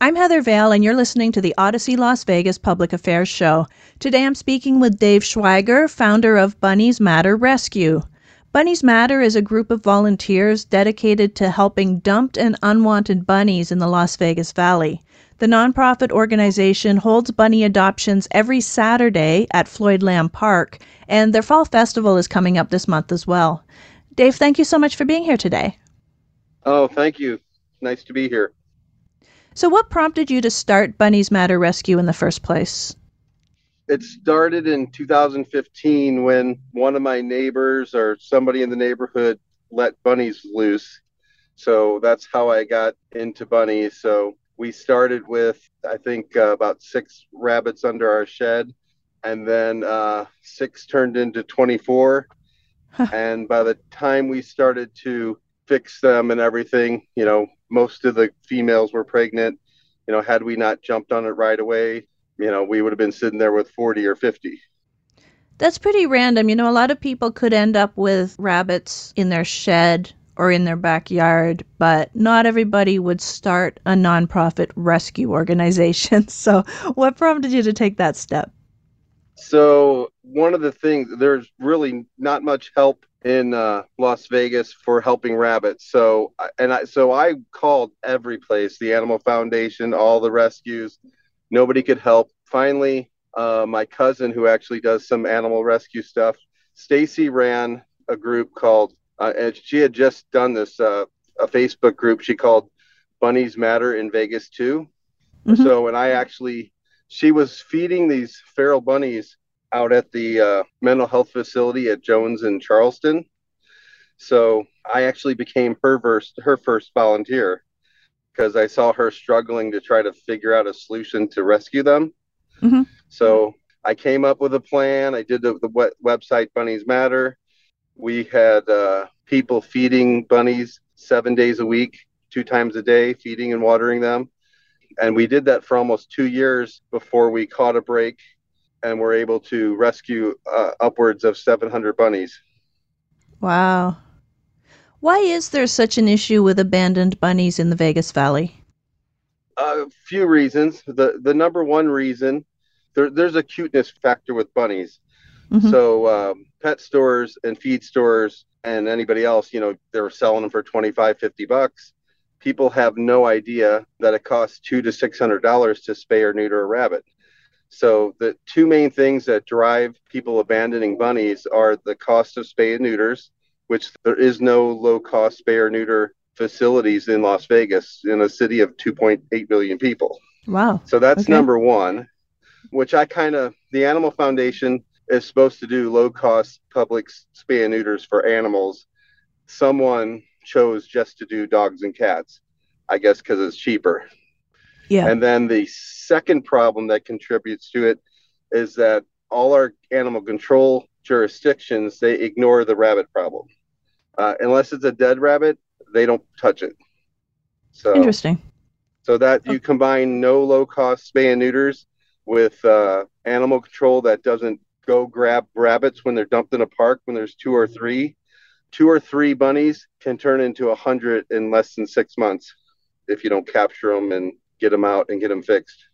I'm Heather Vale, and you're listening to the Odyssey Las Vegas Public Affairs Show. Today I'm speaking with Dave Schweiger, founder of Bunnies Matter Rescue. Bunnies Matter is a group of volunteers dedicated to helping dumped and unwanted bunnies in the Las Vegas Valley. The nonprofit organization holds bunny adoptions every Saturday at Floyd Lamb Park, and their fall festival is coming up this month as well. Dave, thank you so much for being here today. Oh, thank you. Nice to be here. So, what prompted you to start Bunnies Matter Rescue in the first place? It started in 2015 when one of my neighbors or somebody in the neighborhood let bunnies loose. So that's how I got into bunnies. So we started with, I think, uh, about six rabbits under our shed. And then uh, six turned into 24. and by the time we started to fix them and everything, you know, most of the females were pregnant. You know, had we not jumped on it right away, you know, we would have been sitting there with 40 or 50. That's pretty random. You know, a lot of people could end up with rabbits in their shed or in their backyard, but not everybody would start a nonprofit rescue organization. So, what prompted you to take that step? So, one of the things, there's really not much help in uh, Las Vegas for helping rabbits. So and I so I called every place, the Animal Foundation, all the rescues. Nobody could help. Finally, uh, my cousin, who actually does some animal rescue stuff, Stacy ran a group called, uh, and she had just done this uh, a Facebook group she called Bunnies Matter in Vegas too. Mm-hmm. So and I actually, she was feeding these feral bunnies out at the uh, mental health facility at Jones in Charleston. So I actually became her first her first volunteer because I saw her struggling to try to figure out a solution to rescue them. Mm-hmm. So I came up with a plan. I did the, the website Bunnies Matter. We had uh, people feeding bunnies seven days a week, two times a day, feeding and watering them. And we did that for almost two years before we caught a break and were able to rescue uh, upwards of 700 bunnies. Wow. Why is there such an issue with abandoned bunnies in the Vegas Valley? A few reasons. The the number one reason there, there's a cuteness factor with bunnies. Mm-hmm. So um, pet stores and feed stores and anybody else, you know, they're selling them for 25, 50 bucks. People have no idea that it costs two to six hundred dollars to spay or neuter a rabbit. So the two main things that drive people abandoning bunnies are the cost of spay and neuters, which there is no low cost spay or neuter facilities in Las Vegas in a city of 2.8 million people. Wow. So that's okay. number one, which I kind of, the Animal Foundation is supposed to do low cost public spay and neuters for animals. Someone chose just to do dogs and cats, I guess because it's cheaper. Yeah. And then the second problem that contributes to it is that all our animal control jurisdictions they ignore the rabbit problem. Uh, unless it's a dead rabbit, they don't touch it. So interesting. So that you combine no low cost spay and neuters with uh, animal control that doesn't go grab rabbits when they're dumped in a park when there's two or three. Two or three bunnies can turn into a hundred in less than six months if you don't capture them and get them out and get them fixed.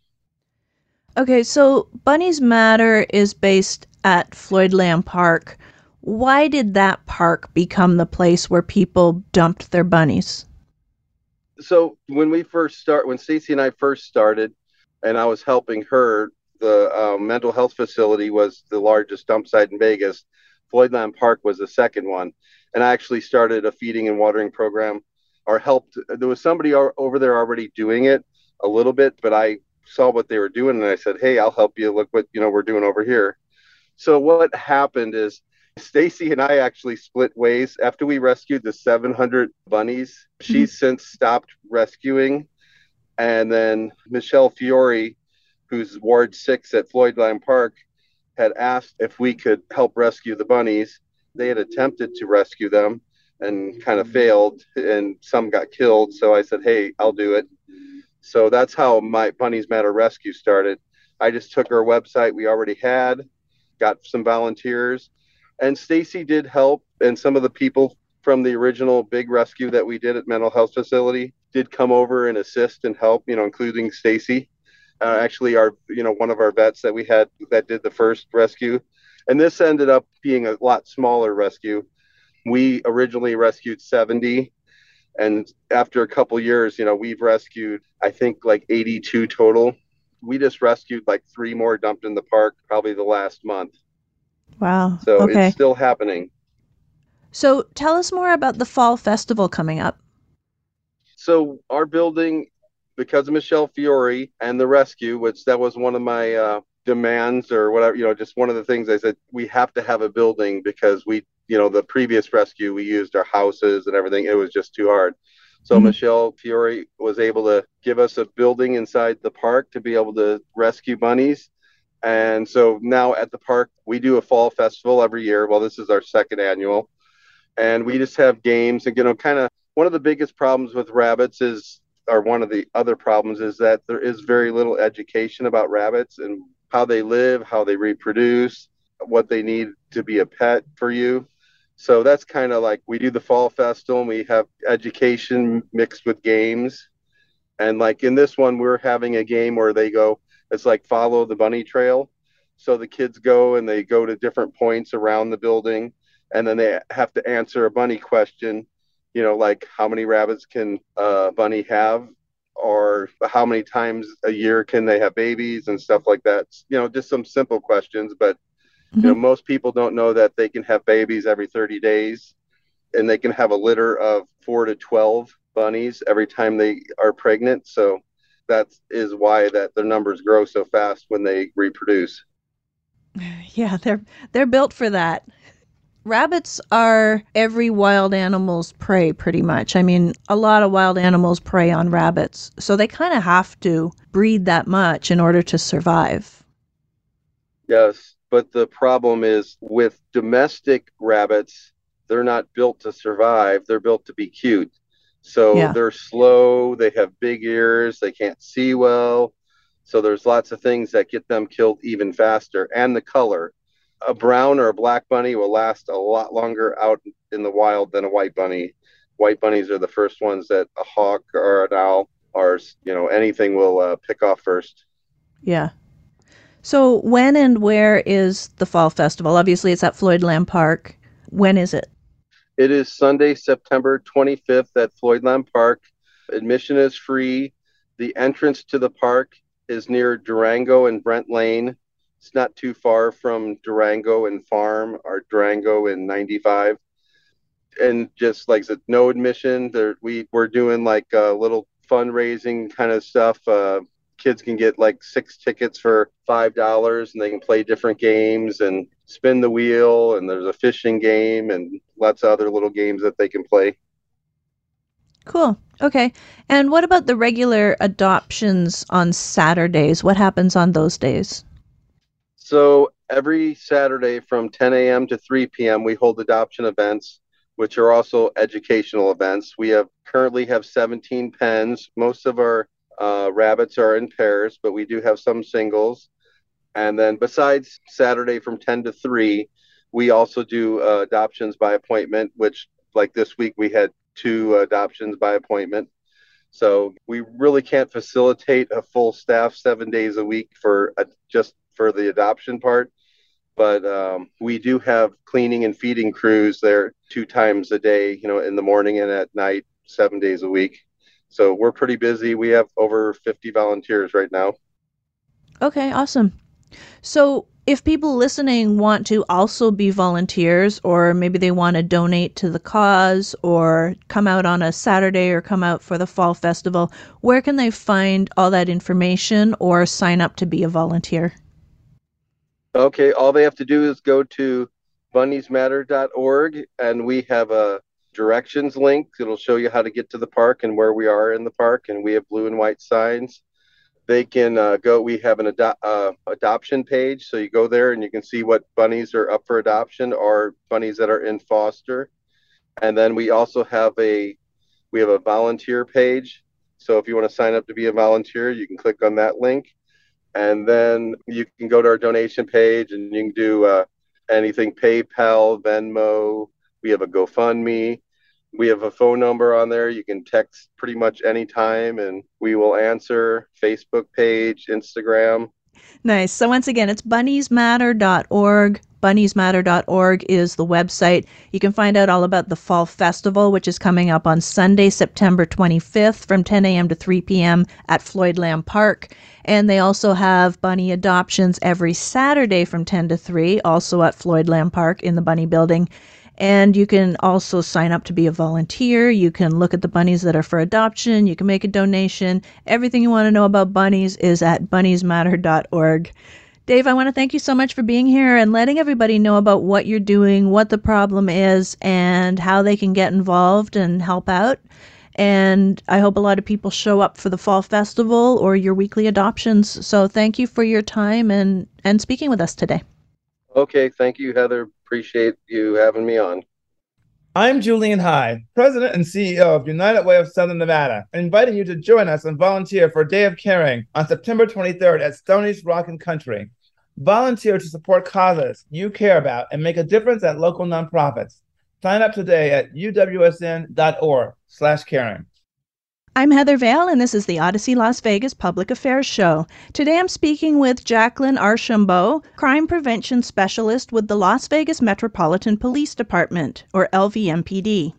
Okay, so Bunnies Matter is based at Floyd Lamb Park. Why did that park become the place where people dumped their bunnies? So when we first start, when Stacy and I first started, and I was helping her, the uh, mental health facility was the largest dump site in Vegas. Floyd Lamb Park was the second one, and I actually started a feeding and watering program, or helped. There was somebody over there already doing it, a little bit, but I saw what they were doing and I said, "Hey, I'll help you. Look what you know we're doing over here." So what happened is Stacy and I actually split ways after we rescued the 700 bunnies. Mm-hmm. She's since stopped rescuing, And then Michele Fiore, who's Ward 6 at Floyd Lamb Park, had asked if we could help rescue the bunnies. They had attempted to rescue them and kind of failed, and some got killed. So I said, Hey, I'll do it. So that's how my Bunnies Matter rescue started. I just took our website we already had, got some volunteers, and Stacy did help. And some of the people from the original big rescue that we did at mental health facility did come over and assist and help, you know, including Stacy. Uh, actually, our, you know, one of our vets that we had that did the first rescue. And this ended up being a lot smaller rescue. We originally rescued 70 and after a couple years you know we've rescued i think like 82 total we just rescued like three more dumped in the park probably the last month wow so okay. it's still happening so tell us more about the fall festival coming up so our building because of michele fiore and the rescue which that was one of my uh, demands or whatever you know just one of the things i said we have to have a building because we you know the previous rescue we used our houses and everything. It was just too hard. So mm-hmm. michele fiore was able to give us a building inside the park to be able to rescue bunnies. And so now at the park we do a fall festival every year. Well this is our second annual. And we just have games and you know kind of one of the biggest problems with rabbits is or one of the other problems is that there is very little education about rabbits and how they live how they reproduce what they need to be a pet for you so that's kind of like we do the fall festival and we have education mixed with games. And like in this one, we're having a game where they go, it's like follow the bunny trail. So the kids go and they go to different points around the building and then they have to answer a bunny question, you know, like how many rabbits can a bunny have or how many times a year can they have babies and stuff like that. You know, just some simple questions, but Mm-hmm. You know, most people don't know that they can have babies every 30 days and they can have a litter of four to 12 bunnies every time they are pregnant. So that is why that their numbers grow so fast when they reproduce. Yeah, they're they're built for that. Rabbits are every wild animal's prey pretty much. I mean, a lot of wild animals prey on rabbits. So they kind of have to breed that much in order to survive. Yes. But the problem is with domestic rabbits, they're not built to survive. They're built to be cute. So yeah. they're slow, they have big ears, they can't see well. So there's lots of things that get them killed even faster. And the color. A brown or a black bunny will last a lot longer out in the wild than a white bunny. White bunnies are the first ones that a hawk or an owl or you know anything will uh, pick off first. Yeah, so, when and where is the Fall Festival? Obviously, it's at Floyd Lamb Park. When is it? It is Sunday, September 25th at Floyd Lamb Park. Admission is free. The entrance to the park is near Durango and Brent Lane. It's not too far from Durango and Farm or Durango and 95. And just like I said, no admission. There, we, we're doing like a little fundraising kind of stuff. Uh, kids can get like six tickets for five dollars and they can play different games and spin the wheel and there's a fishing game and lots of other little games that they can play cool okay and what about the regular adoptions on saturdays what happens on those days so every saturday from 10 a.m to 3 p.m we hold adoption events which are also educational events we have currently have 17 pens most of our uh, rabbits are in pairs, but we do have some singles. And then besides Saturday from 10 to 3, we also do uh, adoptions by appointment, which like this week we had two adoptions by appointment. So we really can't facilitate a full staff seven days a week for a, just for the adoption part. But um, we do have cleaning and feeding crews there two times a day, you know, in the morning and at night, seven days a week. So we're pretty busy. We have over 50 volunteers right now. Okay, awesome. So if people listening want to also be volunteers, or maybe they want to donate to the cause, or come out on a Saturday or come out for the fall festival, where can they find all that information or sign up to be a volunteer? Okay, all they have to do is go to bunniesmatter.org, and we have a directions link. It'll show you how to get to the park and where we are in the park. And we have blue and white signs. They can uh, go. We have an ado- uh, adoption page, so you go there and you can see what bunnies are up for adoption or bunnies that are in foster. And then we also have a we have a volunteer page. So if you want to sign up to be a volunteer, you can click on that link, and then you can go to our donation page and you can do uh, anything PayPal, Venmo. We have a GoFundMe. We have a phone number on there. You can text pretty much anytime and we will answer. Facebook page, Instagram. Nice. So once again, it's bunniesmatter.org. Bunniesmatter.org is the website. You can find out all about the Fall Festival, which is coming up on Sunday, September 25th from 10 a.m. to 3 p.m. at Floyd Lamb Park. And they also have bunny adoptions every Saturday from 10 to 3, also at Floyd Lamb Park in the Bunny Building. And you can also sign up to be a volunteer. You can look at the bunnies that are for adoption. You can make a donation. Everything you want to know about bunnies is at bunniesmatter.org. Dave, I want to thank you so much for being here and letting everybody know about what you're doing, what the problem is, and how they can get involved and help out. And I hope a lot of people show up for the fall festival or your weekly adoptions. So thank you for your time and, and speaking with us today. Okay. Thank you, Heather. Appreciate you having me on. I'm Julian Hyde, President and CEO of United Way of Southern Nevada, inviting you to join us and volunteer for a day of caring on September 23rd at Stoney's Rockin' Country. Volunteer to support causes you care about and make a difference at local nonprofits. Sign up today at uwsn.org slash caring. I'm Heather Vale, and this is the Odyssey Las Vegas Public Affairs Show. Today I'm speaking with Jaclyn Archambault, Crime Prevention Specialist with the Las Vegas Metropolitan Police Department, or LVMPD.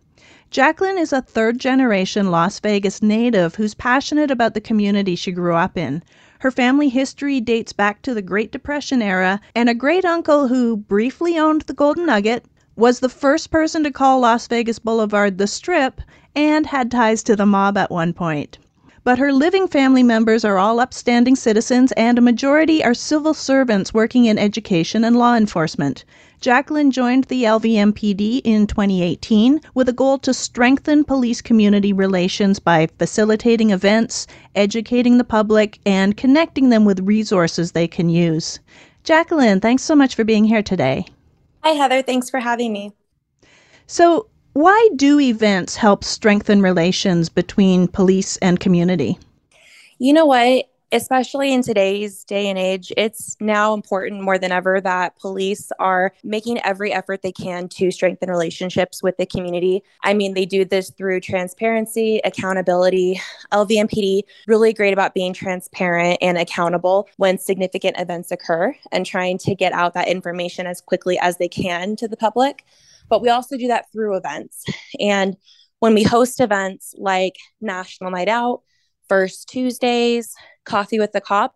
Jaclyn is a third generation Las Vegas native who's passionate about the community she grew up in. Her family history dates back to the Great Depression era, and a great uncle who briefly owned the Golden Nugget was the first person to call Las Vegas Boulevard the Strip and had ties to the mob at one point. But her living family members are all upstanding citizens, and a majority are civil servants working in education and law enforcement. Jaclyn joined the LVMPD in 2018 with a goal to strengthen police community relations by facilitating events, educating the public, and connecting them with resources they can use. Jaclyn, thanks so much for being here today. Hi, Heather. Thanks for having me. So, why do events help strengthen relations between police and community? You know what? Especially in today's day and age, it's now important more than ever that police are making every effort they can to strengthen relationships with the community. I mean, they do this through transparency, accountability. LVMPD really great about being transparent and accountable when significant events occur and trying to get out that information as quickly as they can to the public. But we also do that through events. And when we host events like National Night Out, First Tuesdays, Coffee with the Cop,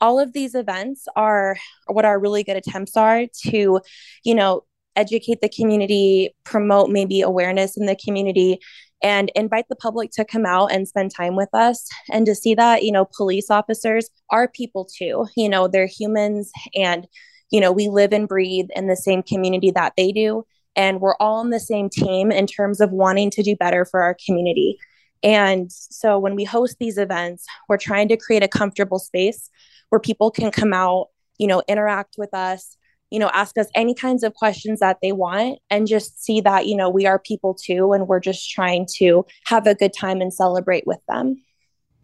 all of these events are what our really good attempts are to, you know, educate the community, promote maybe awareness in the community, and invite the public to come out and spend time with us and to see that, you know, police officers are people too. You know, they're humans and, you know, we live and breathe in the same community that they do and we're all on the same team in terms of wanting to do better for our community. And so when we host these events, we're trying to create a comfortable space where people can come out, you know, interact with us, you know, ask us any kinds of questions that they want and just see that, you know, we are people too and we're just trying to have a good time and celebrate with them.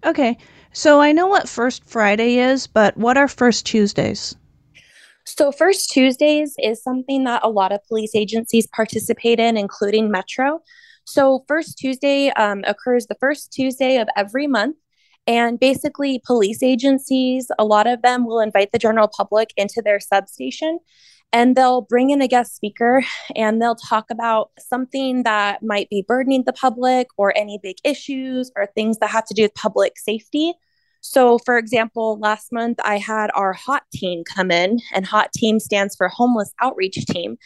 Okay. So I know what First Friday is, but what are First Tuesdays? So, First Tuesdays is something that a lot of police agencies participate in, including Metro. So, First Tuesday um, occurs the first Tuesday of every month. And basically, police agencies, a lot of them will invite the general public into their substation and they'll bring in a guest speaker and they'll talk about something that might be burdening the public or any big issues or things that have to do with public safety. So, for example, last month I had our HOT team come in, and HOT team stands for Homeless Outreach Team.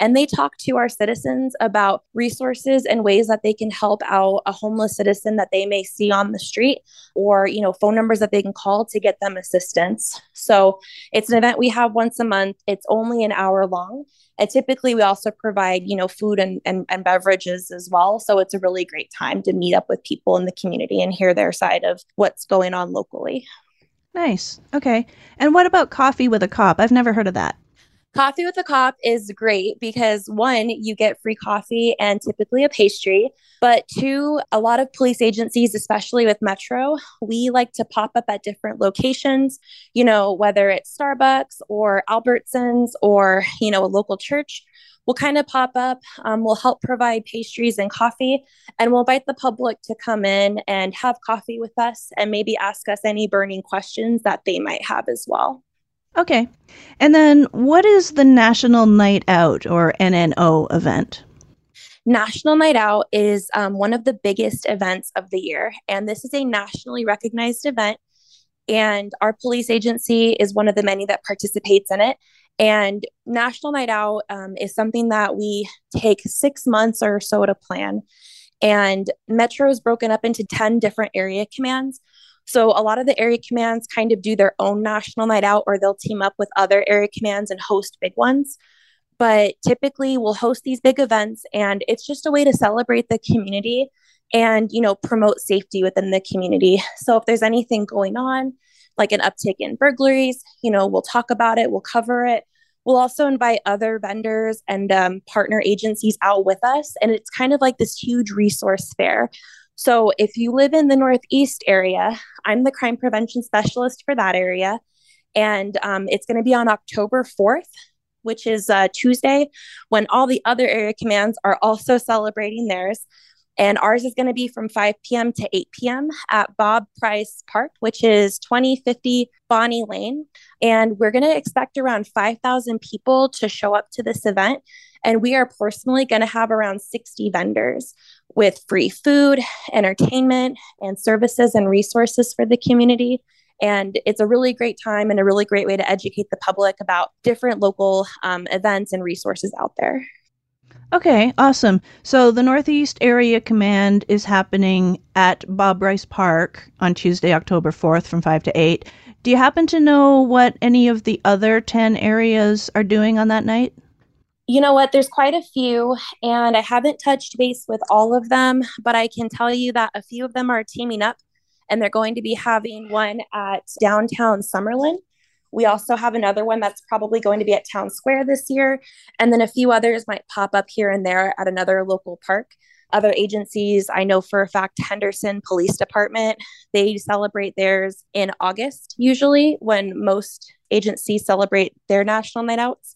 And they talk to our citizens about resources and ways that they can help out a homeless citizen that they may see on the street or you know phone numbers that they can call to get them assistance so it's an event we have once a month it's only an hour long and typically we also provide you know food and, and, and beverages as well so it's a really great time to meet up with people in the community and hear their side of what's going on locally Nice. Okay. And what about coffee with a cop? I've never heard of that. Coffee with a Cop is great because one, you get free coffee and typically a pastry. But two, a lot of police agencies, especially with Metro, we like to pop up at different locations, you know, whether it's Starbucks or Albertsons or, you know, a local church. We'll kind of pop up, um, we'll help provide pastries and coffee, and we'll invite the public to come in and have coffee with us and maybe ask us any burning questions that they might have as well. Okay. And then what is the National Night Out or NNO event? National Night Out is um, one of the biggest events of the year, and this is a nationally recognized event. And our police agency is one of the many that participates in it. And National Night Out um, is something that we take six months or so to plan. And Metro is broken up into 10 different area commands. So a lot of the area commands kind of do their own national night out or they'll team up with other area commands and host big ones. But typically we'll host these big events and it's just a way to celebrate the community and you know promote safety within the community. So if there's anything going on like an uptick in burglaries, you know, we'll talk about it, we'll cover it. We'll also invite other vendors and um, partner agencies out with us. And it's kind of like this huge resource fair so if you live in the Northeast area, I'm the crime prevention specialist for that area. And um, it's going to be on October 4th, which is uh, Tuesday, when all the other area commands are also celebrating theirs. And ours is going to be from 5 p.m. to 8 p.m. at Bob Price Park, which is 2050 Bonnie Lane. And we're going to expect around 5,000 people to show up to this event. And we are personally going to have around 60 vendors with free food, entertainment, and services and resources for the community. And it's a really great time and a really great way to educate the public about different local um, events and resources out there. Okay, awesome. So the Northeast Area Command is happening at Bob Price Park on Tuesday, October 4th from 5 to 8. Do you happen to know what any of the other 10 areas are doing on that night? You know what? There's quite a few, and I haven't touched base with all of them, but I can tell you that a few of them are teaming up and they're going to be having one at downtown Summerlin. We also have another one that's probably going to be at Town Square this year. And then a few others might pop up here and there at another local park. Other agencies, I know for a fact, Henderson Police Department, they celebrate theirs in August, usually when most agencies celebrate their national night outs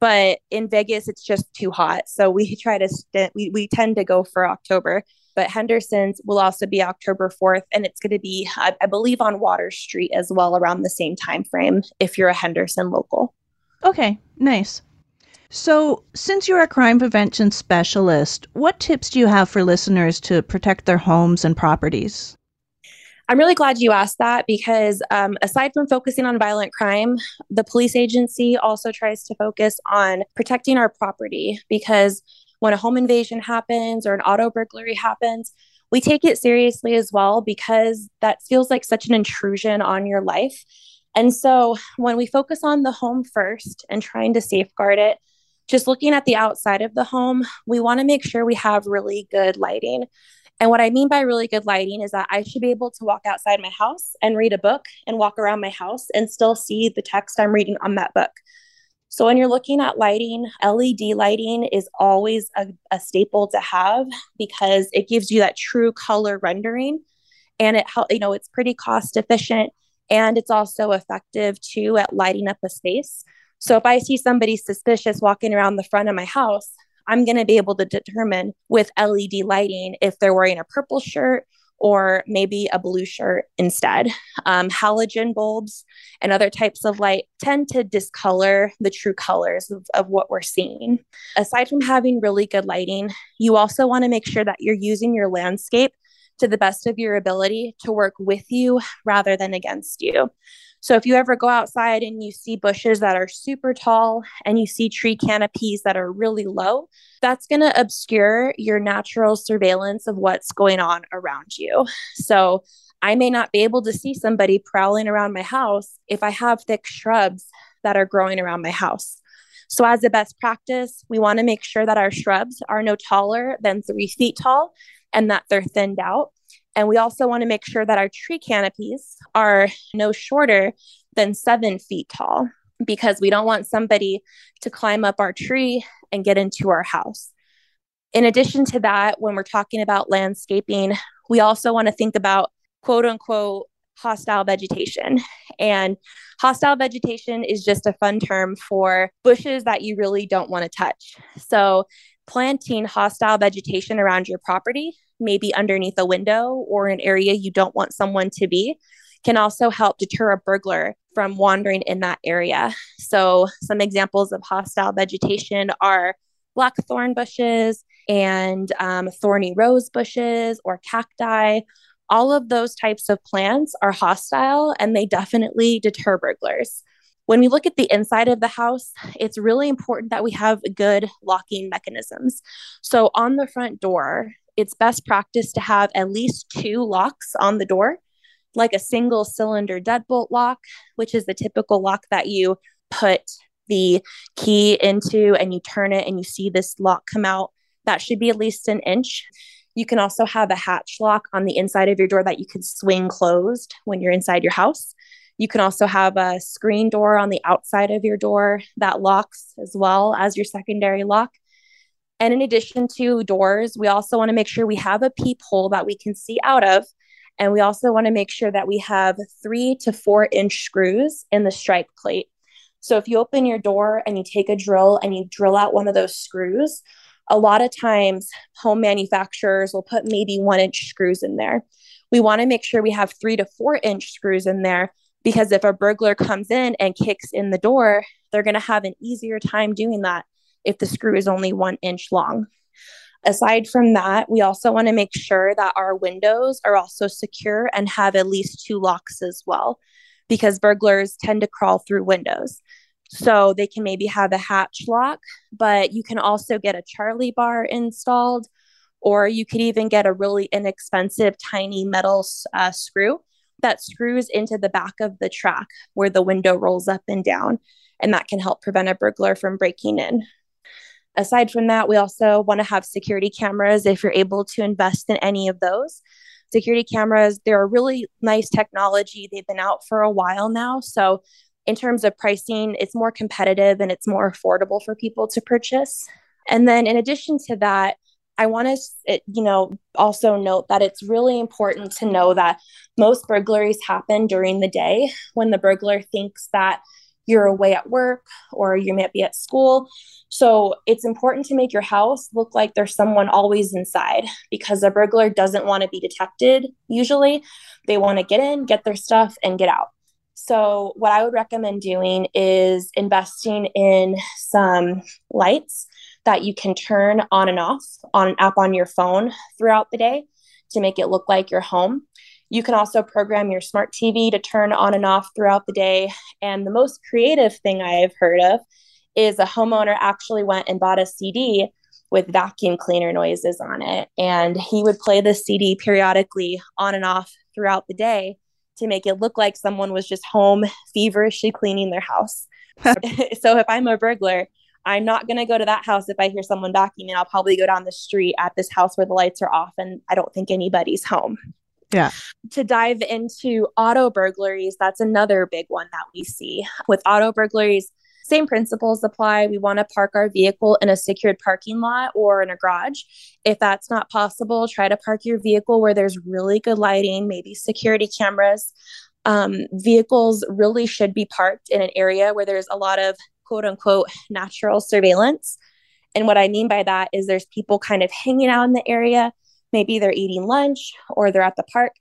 but in Vegas it's just too hot. So we try to st- we we tend to go for October. But Henderson's will also be October 4th and it's going to be I, I believe on Water Street as well around the same time frame if you're a Henderson local. Okay, nice. So, since you're a crime prevention specialist, what tips do you have for listeners to protect their homes and properties? I'm really glad you asked that because um, aside from focusing on violent crime, the police agency also tries to focus on protecting our property because when a home invasion happens or an auto burglary happens, we take it seriously as well because that feels like such an intrusion on your life. And so when we focus on the home first and trying to safeguard it, just looking at the outside of the home, we want to make sure we have really good lighting. And what I mean by really good lighting is that I should be able to walk outside my house and read a book and walk around my house and still see the text I'm reading on that book. So when you're looking at lighting, LED lighting is always a, a staple to have because it gives you that true color rendering and it help you know it's pretty cost efficient and it's also effective too at lighting up a space. So if I see somebody suspicious walking around the front of my house, I'm going to be able to determine with LED lighting if they're wearing a purple shirt or maybe a blue shirt instead. Um, halogen bulbs and other types of light tend to discolor the true colors of, of what we're seeing. Aside from having really good lighting, you also want to make sure that you're using your landscape to the best of your ability to work with you rather than against you. So if you ever go outside and you see bushes that are super tall and you see tree canopies that are really low, that's going to obscure your natural surveillance of what's going on around you. So I may not be able to see somebody prowling around my house if I have thick shrubs that are growing around my house. So, as a best practice, we want to make sure that our shrubs are no taller than three feet tall and that they're thinned out. And we also want to make sure that our tree canopies are no shorter than seven feet tall because we don't want somebody to climb up our tree and get into our house. In addition to that, when we're talking about landscaping, we also want to think about quote unquote hostile vegetation. And hostile vegetation is just a fun term for bushes that you really don't want to touch. So, planting hostile vegetation around your property maybe underneath a window or an area you don't want someone to be, can also help deter a burglar from wandering in that area. So, some examples of hostile vegetation are blackthorn bushes and um, thorny rose bushes or cacti. All of those types of plants are hostile and they definitely deter burglars. When we look at the inside of the house, it's really important that we have good locking mechanisms. So, on the front door, it's best practice to have at least two locks on the door, like a single cylinder deadbolt lock, which is the typical lock that you put the key into and you turn it and you see this lock come out. That should be at least an inch. You can also have a hatch lock on the inside of your door that you can swing closed when you're inside your house. You can also have a screen door on the outside of your door that locks as well as your secondary lock. And in addition to doors, we also want to make sure we have a peephole that we can see out of. And we also want to make sure that we have three to four inch screws in the strike plate. So if you open your door and you take a drill and you drill out one of those screws, a lot of times home manufacturers will put maybe one inch screws in there. We want to make sure we have three to four inch screws in there because if a burglar comes in and kicks in the door, they're going to have an easier time doing that if the screw is only one inch long. Aside from that, we also want to make sure that our windows are also secure and have at least two locks as well, because burglars tend to crawl through windows. So they can maybe have a hatch lock, but you can also get a Charlie bar installed, or you could even get a really inexpensive tiny metal uh, screw that screws into the back of the track where the window rolls up and down. And that can help prevent a burglar from breaking in. Aside from that, we also want to have security cameras if you're able to invest in any of those. Security cameras, they're a really nice technology. They've been out for a while now. So, in terms of pricing, it's more competitive and it's more affordable for people to purchase. And then, in addition to that, I want to, you know, also note that it's really important to know that most burglaries happen during the day when the burglar thinks that you're away at work or you might be at school. So it's important to make your house look like there's someone always inside because a burglar doesn't want to be detected usually. They want to get in, get their stuff, and get out. So, what I would recommend doing is investing in some lights that you can turn on and off on an app on your phone throughout the day to make it look like your home. You can also program your smart TV to turn on and off throughout the day. And the most creative thing I have heard of is a homeowner actually went and bought a CD with vacuum cleaner noises on it. And he would play the CD periodically on and off throughout the day to make it look like someone was just home feverishly cleaning their house. so if I'm a burglar, I'm not going to go to that house if I hear someone vacuuming. I'll probably go down the street at this house where the lights are off and I don't think anybody's home. Yeah. To dive into auto burglaries, that's another big one that we see. With auto burglaries, same principles apply. We want to park our vehicle in a secured parking lot or in a garage. If that's not possible, try to park your vehicle where there's really good lighting, maybe security cameras. Um, vehicles really should be parked in an area where there's a lot of quote unquote natural surveillance. And what I mean by that is there's people kind of hanging out in the area maybe they're eating lunch or they're at the park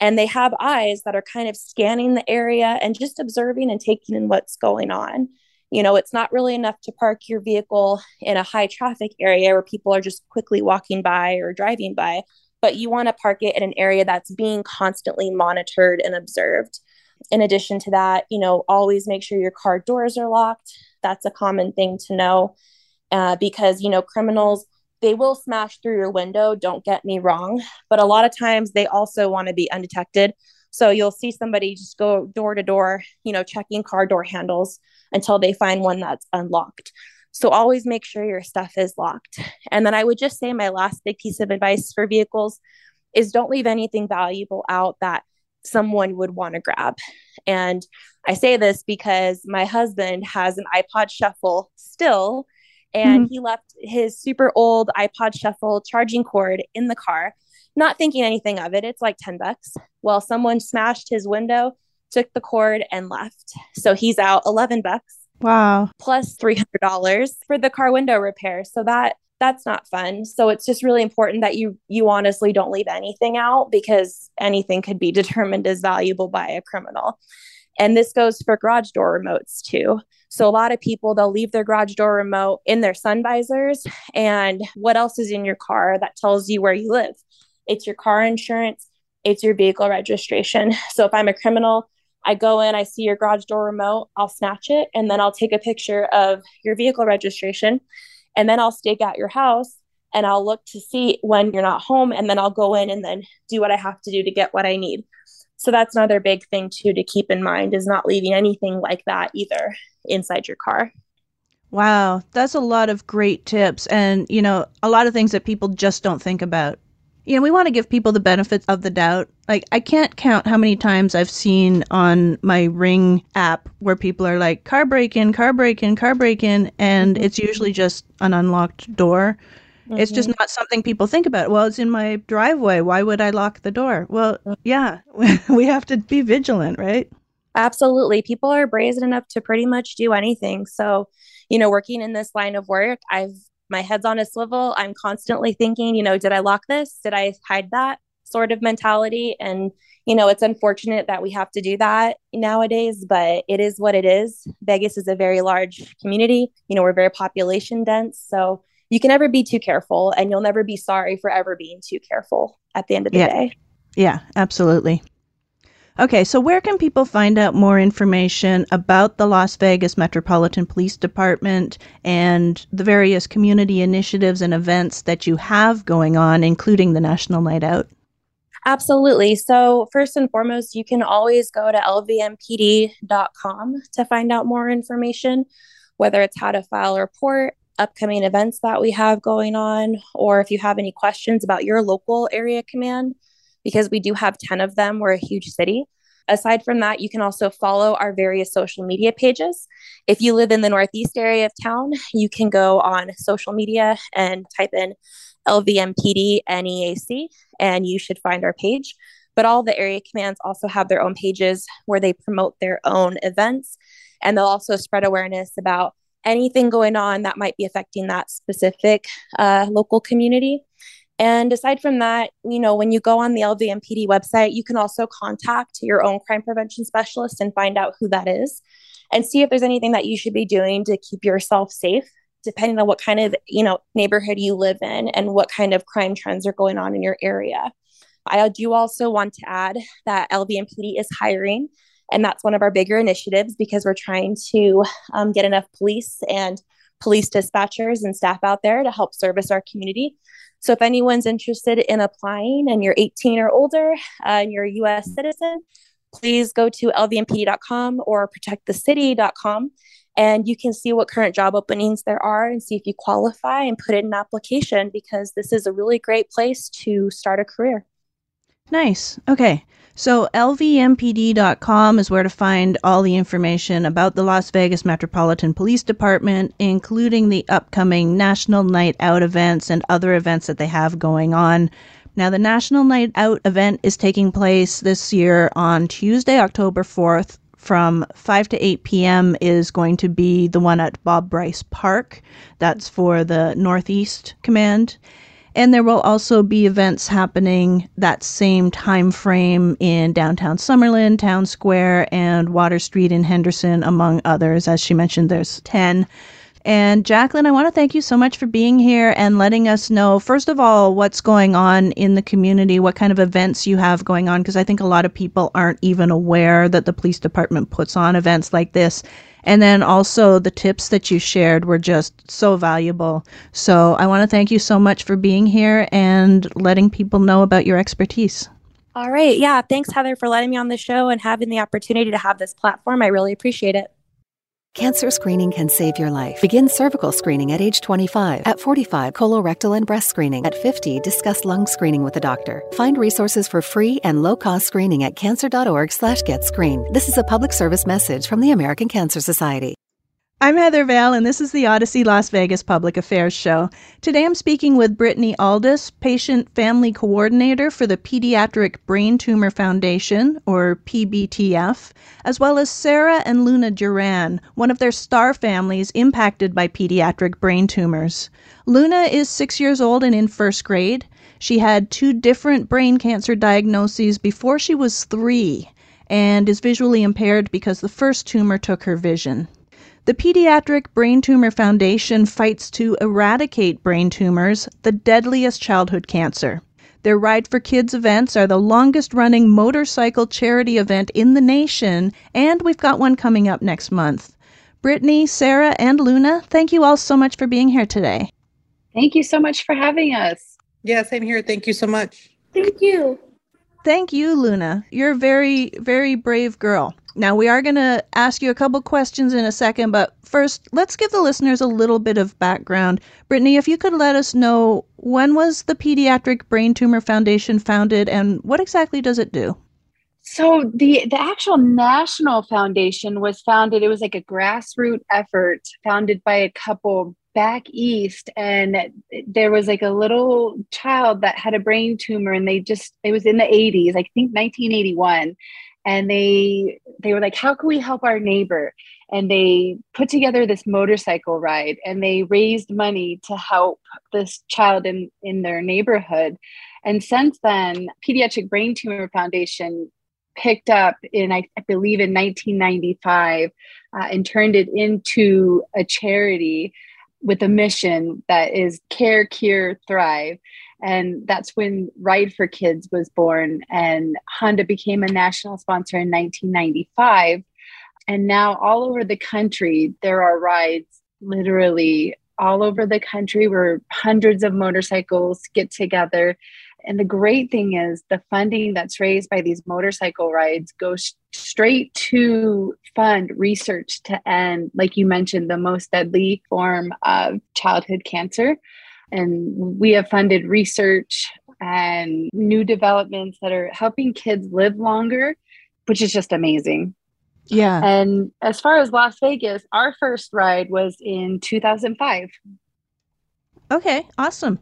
and they have eyes that are kind of scanning the area and just observing and taking in what's going on. You know, it's not really enough to park your vehicle in a high traffic area where people are just quickly walking by or driving by. but you want to park it in an area that's being constantly monitored and observed. In addition to that, you know, always make sure your car doors are locked. That's a common thing to know uh, because, you know, criminals, they will smash through your window, don't get me wrong, but a lot of times they also want to be undetected. So you'll see somebody just go door to door, you know, checking car door handles until they find one that's unlocked. So always make sure your stuff is locked. And then I would just say my last big piece of advice for vehicles is don't leave anything valuable out that someone would want to grab. And I say this because my husband has an iPod Shuffle still, and mm-hmm. he left his super old iPod Shuffle charging cord in the car, not thinking anything of it. It's like 10 bucks. Well, someone smashed his window, took the cord, and left. So he's out 11 bucks. Wow. Plus $300 for the car window repair. So that that's not fun. So it's just really important that you you honestly don't leave anything out because anything could be determined as valuable by a criminal. And this goes for garage door remotes too. So a lot of people they'll leave their garage door remote in their sun visors and what else is in your car that tells you where you live? It's your car insurance, it's your vehicle registration. So if I'm a criminal, I go in, I see your garage door remote, I'll snatch it and then I'll take a picture of your vehicle registration and then I'll stake out your house and I'll look to see when you're not home. And then I'll go in and then do what I have to do to get what I need. So that's another big thing too to keep in mind is not leaving anything like that either inside your car. Wow, that's a lot of great tips and you know, a lot of things that people just don't think about you know, we want to give people the benefit of the doubt. Like, I can't count how many times I've seen on my Ring app where people are like, car break in, car break in, car break in, and mm-hmm. it's usually just an unlocked door. Mm-hmm. It's just mm-hmm. not something people think about. Well, it's in my driveway. Why would I lock the door? Well, yeah, we have to be vigilant, right? Absolutely. People are brazen enough to pretty much do anything. So, you know, working in this line of work, I've my head's on a swivel. I'm constantly thinking, you know, did I lock this? Did I hide that sort of mentality? And, you know, it's unfortunate that we have to do that nowadays, but it is what it is. Vegas is a very large community. You know, we're very population dense. So you can never be too careful and you'll never be sorry for ever being too careful at the end of the yeah. day. Yeah, absolutely. Okay, so where can people find out more information about the Las Vegas Metropolitan Police Department and the various community initiatives and events that you have going on, including the National Night Out? Absolutely. So, first and foremost, you can always go to lvmpd.com to find out more information, whether it's how to file a report, upcoming events that we have going on, or if you have any questions about your local area command because we do have 10 of them. We're a huge city. Aside from that, you can also follow our various social media pages. If you live in the Northeast area of town, you can go on social media and type in LVMPD NEAC, and you should find our page. But all the area commands also have their own pages where they promote their own events, and they'll also spread awareness about anything going on that might be affecting that specific uh, local community. And aside from that, you know, when you go on the LVMPD website, you can also contact your own crime prevention specialist and find out who that is and see if there's anything that you should be doing to keep yourself safe depending on what kind of, you know, neighborhood you live in and what kind of crime trends are going on in your area. I do also want to add that LVMPD is hiring and that's one of our bigger initiatives because we're trying to um, get enough police and police dispatchers and staff out there to help service our community. So if anyone's interested in applying and you're 18 or older uh, and you're a US citizen, please go to lvmpd.com or protectthecity.com and you can see what current job openings there are and see if you qualify and put in an application because this is a really great place to start a career. Nice. Okay. So lvmpd.com is where to find all the information about the Las Vegas Metropolitan Police Department, including the upcoming National Night Out events and other events that they have going on. Now, the National Night Out event is taking place this year on Tuesday, October 4th. From 5 to 8 p.m. is going to be the one at Bob Price Park. That's for the Northeast Command. And there will also be events happening that same time frame in downtown Summerlin, Town Square, and Water Street in Henderson, among others. As she mentioned, there's 10 And Jaclyn, I want to thank you so much for being here and letting us know, first of all, what's going on in the community, what kind of events you have going on, because I think a lot of people aren't even aware that the police department puts on events like this. And then also the tips that you shared were just so valuable. So I want to thank you so much for being here and letting people know about your expertise. All right. Yeah. Thanks, Heather, for letting me on the show and having the opportunity to have this platform. I really appreciate it. Cancer screening can save your life. Begin cervical screening at age 25. At 45, colorectal and breast screening. At 50, discuss lung screening with a doctor. Find resources for free and low-cost screening at cancer.org slash get screened. This is a public service message from the American Cancer Society. I'm Heather Vale, and this is the Audacy Las Vegas Public Affairs Show. Today I'm speaking with Brittany Aldous, Patient Family Coordinator for the Pediatric Brain Tumor Foundation, or PBTF, as well as Sarah and Luna Duran, one of their star families impacted by pediatric brain tumors. Luna is six years old and in first grade. She had two different brain cancer diagnoses before she was three and is visually impaired because the first tumor took her vision. The Pediatric Brain Tumor Foundation fights to eradicate brain tumors, the deadliest childhood cancer. Their Ride for Kids events are the longest running motorcycle charity event in the nation, and we've got one coming up next month. Brittany, Sarah, and Luna, thank you all so much for being here today. Thank you so much for having us. Yeah, same here. Thank you so much. Thank you. Thank you, Luna. You're a very, very brave girl. Now, we are going to ask you a couple questions in a second, but first, let's give the listeners a little bit of background. Brittany, if you could let us know when was the Pediatric Brain Tumor Foundation founded and what exactly does it do? So the the actual national foundation was founded it was like a grassroots effort founded by a couple back east and there was like a little child that had a brain tumor and they just it was in the 80s i think 1981 and they they were like how can we help our neighbor? And they put together this motorcycle ride and they raised money to help this child in in their neighborhood. And since then pediatric brain tumor foundation picked up in i, I believe in 1995 uh, and turned it into a charity with a mission that is care cure thrive and that's when Ride for Kids was born. And Honda became a national sponsor in 1995. And now, all over the country, there are rides literally all over the country where hundreds of motorcycles get together. And the great thing is, the funding that's raised by these motorcycle rides goes straight to fund research to end, like you mentioned, the most deadly form of childhood cancer. And we have funded research and new developments that are helping kids live longer, which is just amazing. Yeah. And as far as Las Vegas, our first ride was in 2005. Okay, awesome.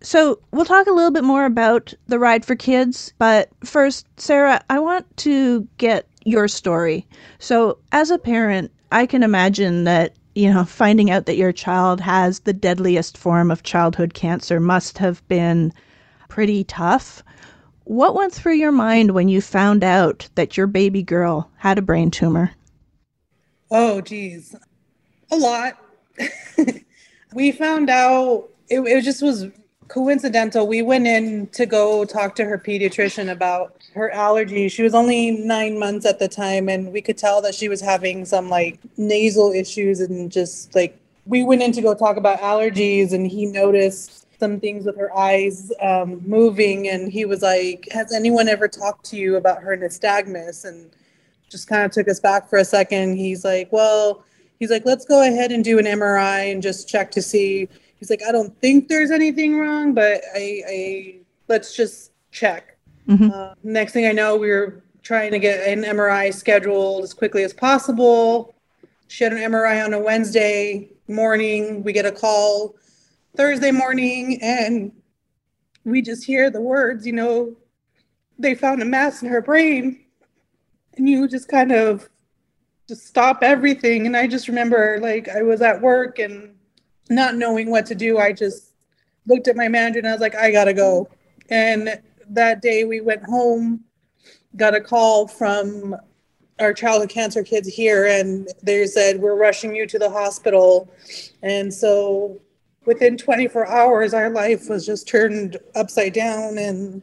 So we'll talk a little bit more about the ride for kids, but first, Sarah, I want to get your story. So, as a parent, I can imagine that you know, finding out that your child has the deadliest form of childhood cancer must have been pretty tough. What went through your mind when you found out that your baby girl had a brain tumor? Oh, geez, a lot. we found out it, it just was coincidental. We went in to go talk to her pediatrician about her allergy. She was only nine months at the time, and we could tell that she was having some like nasal issues and just like we went in to go talk about allergies, and he noticed some things with her eyes um, moving, and he was like, "Has anyone ever talked to you about her nystagmus?" And just kind of took us back for a second. He's like, "Well." He's like, let's go ahead and do an MRI and just check to see he's like, I don't think there's anything wrong, but I, I let's just check. Mm-hmm. Uh, next thing I know, we were trying to get an MRI scheduled as quickly as possible. She had an MRI on a Wednesday morning. We get a call Thursday morning, and we just hear the words, you know, they found a mass in her brain. And you just kind of just stop everything. And I just remember, like, I was at work and not knowing what to do, I just looked at my manager and I was like, I gotta go. And that day we went home, got a call from our childhood cancer kids here and they said we're rushing you to the hospital and so within 24 hours our life was just turned upside down and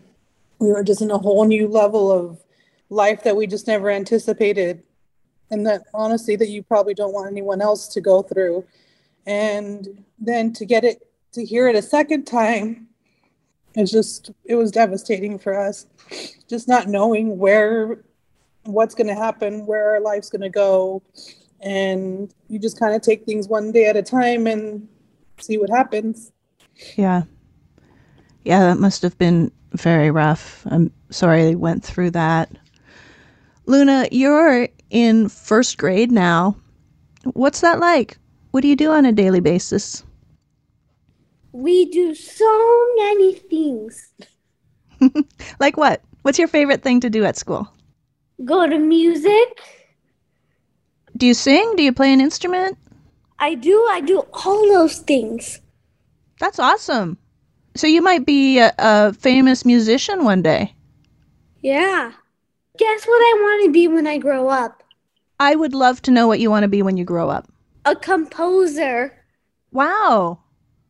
we were just in a whole new level of life that we just never anticipated and that honestly that you probably don't want anyone else to go through and then to get it to hear it a second time it's just it was devastating for us just not knowing where what's going to happen where our life's going to go and you just kind of take things one day at a time and see what happens Yeah. Yeah, that must have been very rough. I'm sorry they went through that. Luna, you're in first grade now. What's that like? What do you do on a daily basis? We do so many things. Like what? What's your favorite thing to do at school? Go to music. Do you sing? Do you play an instrument? I do. I do all those things. That's awesome. So you might be a, a famous musician one day. Yeah. Guess what I want to be when I grow up? I would love to know what you want to be when you grow up. A composer. Wow.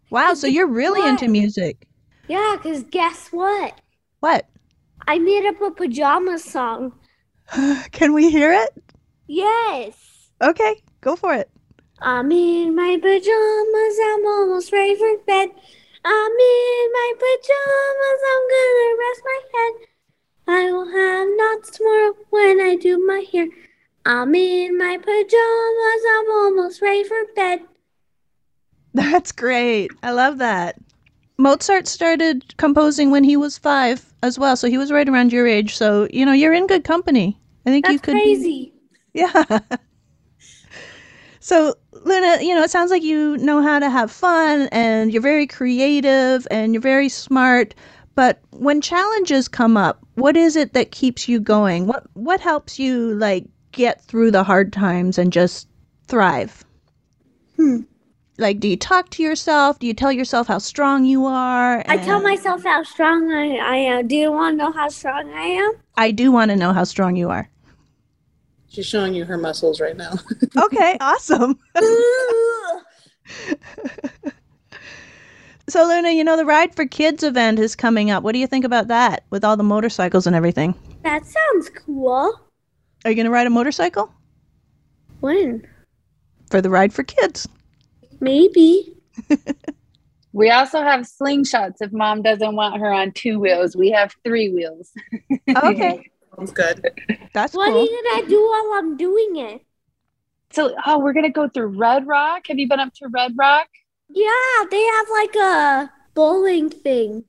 Wow, so you're really into music. Yeah, because guess what? What? I made up a pajama song. Can we hear it? Yes. Okay, go for it. I'm in my pajamas. I'm almost ready for bed. I'm in my pajamas. I'm gonna rest my head. I will have knots tomorrow when I do my hair. I'm in my pajamas. I'm almost ready for bed. That's great. I love that. Mozart started composing when he was five as well, so he was right around your age. So, you know, you're in good company. I think you That's could. be- crazy. Yeah. so, Luna, you know, it sounds like you know how to have fun and you're very creative and you're very smart. But when challenges come up, what is it that keeps you going? What what helps you like get through the hard times and just thrive? Hmm. Like, do you talk to yourself? Do you tell yourself how strong you are? I tell myself how strong I, I am. Do you want to know how strong I am? I do want to know how strong you are. she's showing you her muscles right now Okay, awesome. So, Luna, you know, the Ride for Kids event is coming up. What do you think about that with all the motorcycles and everything? that sounds cool. Are you going to ride a motorcycle When? for the Ride for Kids? Maybe. We also have slingshots if mom doesn't want her on two wheels. We have three wheels. Okay, sounds good that's What cool. are you gonna do while I'm doing it? So, oh, we're gonna go through Red Rock. Have you been up to Red Rock? Yeah, they have like a bowling thing.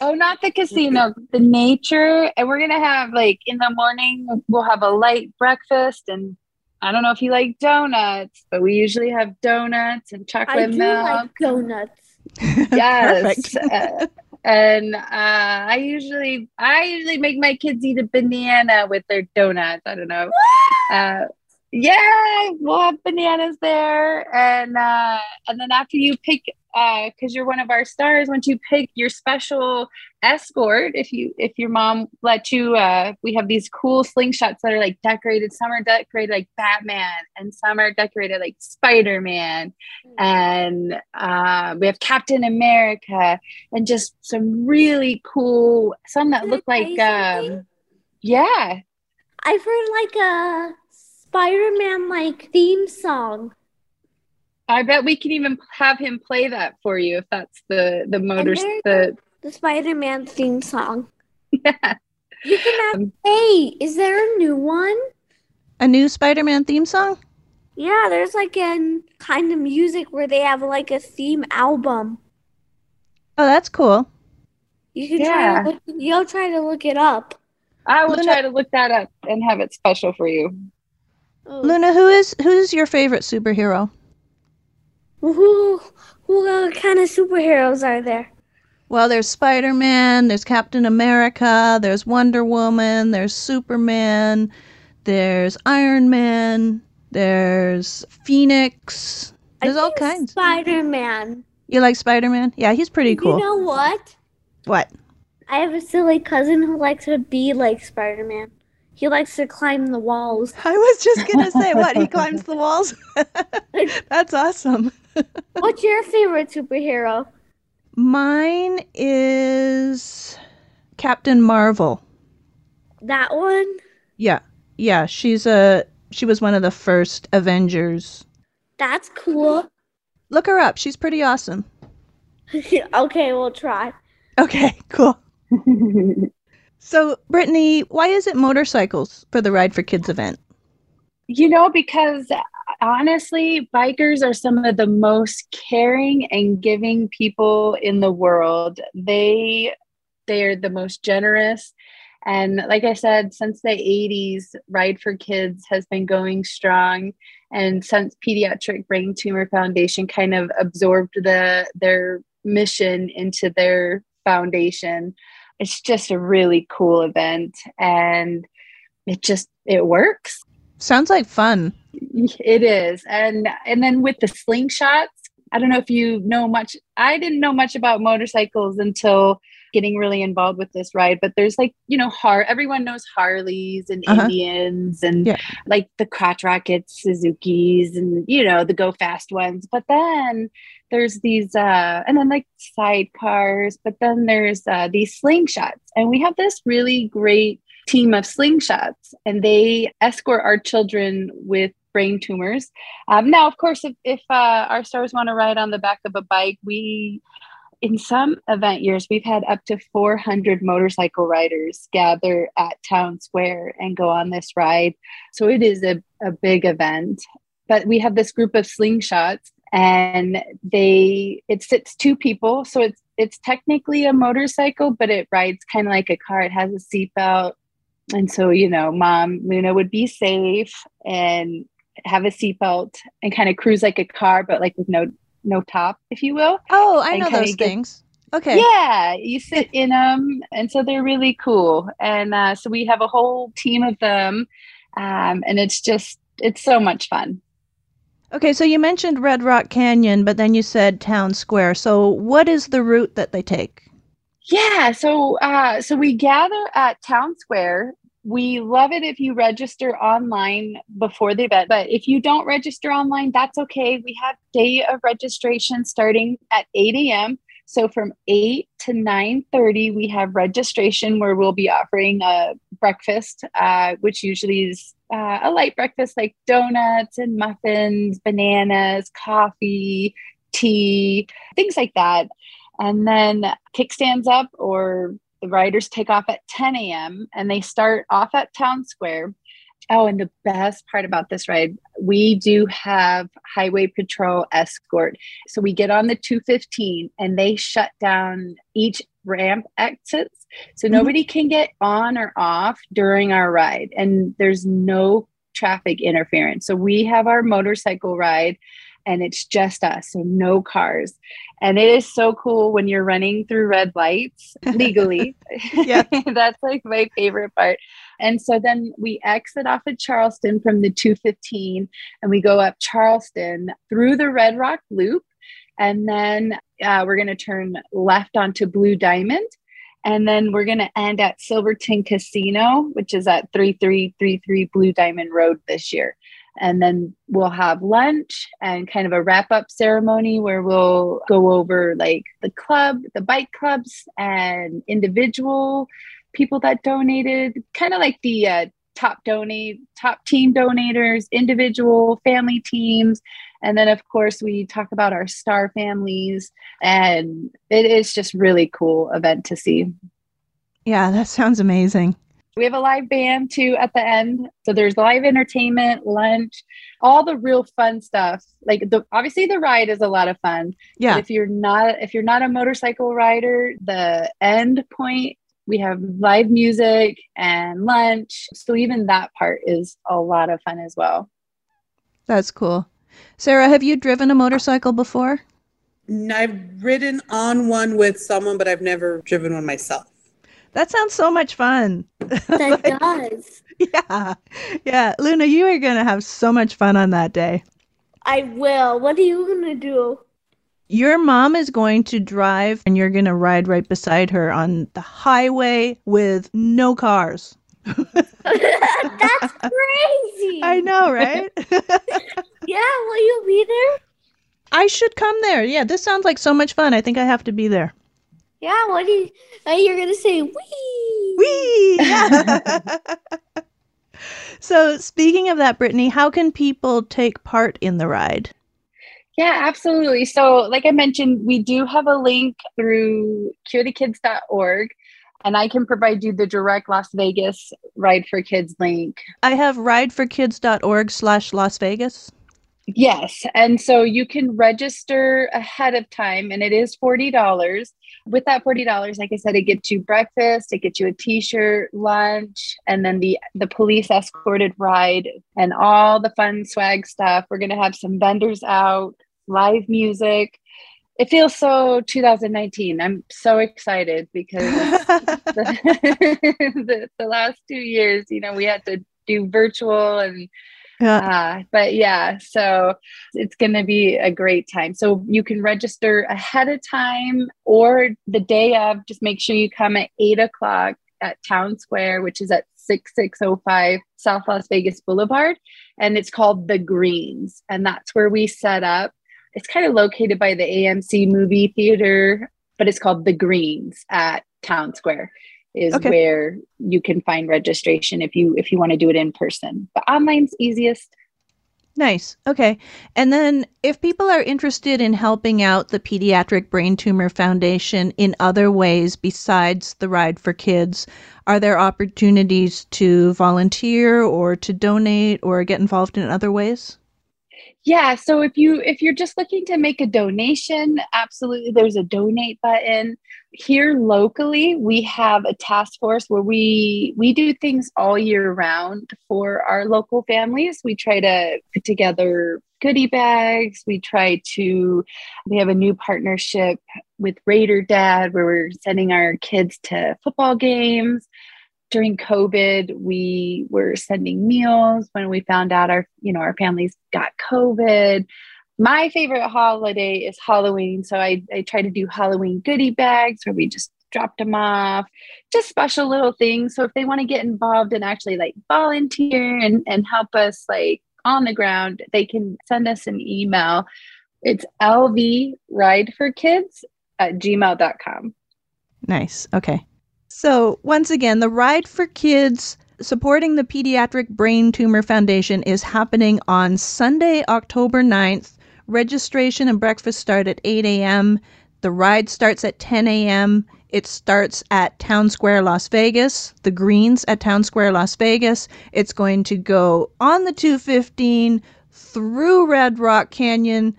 Oh, not the casino, the nature. And we're gonna have like in the morning, we'll have a light breakfast, and I don't know if you like donuts, but we usually have donuts and I chocolate do milk. like donuts. yes. Uh, and uh, I usually, I usually make my kids eat a banana with their donuts. I don't know. Uh, yeah, we'll have bananas there, and uh, and then after you pick, because you're one of our stars, once you pick your special escort, if you if your mom let you, uh, we have these cool slingshots that are like decorated. Some are decorated like Batman, and some are decorated like Spider Man, and uh, we have Captain America, and just some really cool, some that look like, um, yeah. I've heard like a Spider-Man like theme song. I bet we can even have him play that for you if that's the the motor the The Spider-Man theme song. yeah. You can have. Um, hey, is there a new one? A new Spider Man theme song? Yeah, there's like a kind of music where they have like a theme album. Oh, that's cool. You can Yeah. try to look, you'll try to look it up. I will Luna- try to look that up and have it special for you. Oh. Luna, who is who's your favorite superhero? Who who uh, kind of superheroes are there? Well, there's Spider Man, there's Captain America, there's Wonder Woman, there's Superman, there's Iron Man, there's Phoenix. There's all kinds. Spider-Man. You like Spider Man? Yeah, he's pretty cool. You know what? what? I have a silly cousin who likes to be like Spider-Man. He likes to climb the walls. I was just going to say, what? He climbs the walls? That's awesome. What's your favorite superhero? Mine is Captain Marvel. That one? Yeah. Yeah, she's a she was one of the first Avengers. That's cool. Look her up. She's pretty awesome. okay, we'll try. Okay, cool. so, Brittany, why is it motorcycles for the Ride for Kids event? You know, because uh, honestly, bikers are some of the most caring and giving people in the world. They they are the most generous. And like I said, since the 80s, Ride for Kids has been going strong. And since Pediatric Brain Tumor Foundation kind of absorbed the their mission into their foundation, it's just a really cool event. And it just it works. Sounds like fun. It is. And and then with the slingshots, I don't know if you know much. I didn't know much about motorcycles until getting really involved with this ride. But there's like, you know, Har everyone knows Harleys and uh-huh. Indians and yeah. like the crotch rockets, Suzuki's and you know, the go fast ones. But then there's these uh and then like sidecars, but then there's uh these slingshots. And we have this really great team of slingshots and they escort our children with brain tumors. Um, now, of course, if, if uh, our stars want to ride on the back of a bike, we, in some event years, we've had up to 400 motorcycle riders gather at Town Square and go on this ride. So it is a, a big event. But we have this group of slingshots and they it sits two people so it's it's technically a motorcycle but it rides kind of like a car it has a seatbelt and so, you know, mom, Luna would be safe and have a seatbelt and kind of cruise like a car, but like with no no top, if you will. Oh, I know those get, things. Okay. Yeah, you sit in them, and so they're really cool. And uh, so we have a whole team of them, um, and it's just it's so much fun. Okay, so you mentioned Red Rock Canyon, but then you said Town Square. So what is the route that they take? Yeah, so uh, so we gather at Town Square. We love it if you register online before the event, but if you don't register online, that's okay. We have day of registration starting at 8 a.m. So from 8 to 9:30, we have registration where we'll be offering a breakfast, uh, which usually is uh, a light breakfast like donuts and muffins, bananas, coffee, tea, things like that. And then kickstands up or the riders take off at 10 a.m. and they start off at Town Square. Oh, and the best part about this ride, we do have highway patrol escort. So we get on the 215 and they shut down each ramp exits. So mm-hmm. nobody can get on or off during our ride. And there's no traffic interference. So we have our motorcycle ride and it's just us, so no cars. And it is so cool when you're running through red lights legally. yeah. That's like my favorite part. And so then we exit off at Charleston from the 215 and we go up Charleston through the Red Rock Loop. And then uh, we're going to turn left onto Blue Diamond. And then we're going to end at Silverton Casino, which is at 3333 Blue Diamond Road this year. And then we'll have lunch and kind of a wrap up ceremony where we'll go over like the club, the bike clubs, and individual people that donated, kind of like the uh, top donate, top team donators, individual family teams. And then, of course, we talk about our star families, and it is just really cool event to see. Yeah, that sounds amazing. We have a live band too at the end. So there's live entertainment, lunch, all the real fun stuff. Like the obviously the ride is a lot of fun. Yeah. But if you're not if you're not a motorcycle rider, the end point we have live music and lunch. So even that part is a lot of fun as well. That's cool. Sarah, have you driven a motorcycle before? I've ridden on one with someone, but I've never driven one myself. That sounds so much fun. That like, does. Yeah. Yeah. Luna, you are going to have so much fun on that day. I will. What are you going to do? Your mom is going to drive and you're going to ride right beside her on the highway with no cars. That's crazy. I know, right? Yeah, will you be there? I should come there. Yeah, this sounds like so much fun. I think I have to be there. Yeah, what do you, uh, you're gonna say? Wee. Whee! Yeah. so, speaking of that, Brittany, how can people take part in the ride? Yeah, absolutely. So, like I mentioned, we do have a link through curethekids.org, and I can provide you the direct Las Vegas Ride for Kids link. I have rideforkids.org slash Las Vegas. Yes. And so you can register ahead of time, and it is $40. With that $40, like I said, it gets you breakfast, it gets you a t-shirt, lunch, and then the the police escorted ride and all the fun swag stuff. We're gonna have some vendors out, live music. It feels so 2019. I'm so excited because the, the, the last two years, you know, we had to do virtual and Yeah. uh, but yeah, so it's going to be a great time. So you can register ahead of time or the day of. Just make sure you come at eight o'clock at Town Square, which is at 6605 South Las Vegas Boulevard. And it's called The Greens. And that's where we set up. It's kind of located by the AMC movie theater, but it's called The Greens at Town Square is Okay. where you can find registration if you if you want to do it in person. But online's easiest. Nice. Okay. And then if people are interested in helping out the Pediatric Brain Tumor Foundation in other ways besides the Ride for Kids, are there opportunities to volunteer or to donate or get involved in other ways? Yeah, so if you if you're just looking to make a donation, absolutely there's a donate button. Here locally, we have a task force where we we do things all year round for our local families. We try to put together goodie bags. We try to we have a new partnership with Raider Dad where we're sending our kids to football games during COVID, we were sending meals when we found out our, you know, our families got COVID. My favorite holiday is Halloween. So I, I try to do Halloween goodie bags where we just dropped them off, just special little things. So if they want to get involved and actually like volunteer and, and help us like on the ground, they can send us an email. It's LV Ride for Kids at gmail.com. Nice. Okay. So, once again, the Ride for Kids supporting the Pediatric Brain Tumor Foundation is happening on Sunday, October 9th. Registration and breakfast start at 8 a.m. The ride starts at 10 a.m. It starts at Town Square, Las Vegas, the Greens at Town Square, Las Vegas. It's going to go on the 215 through Red Rock Canyon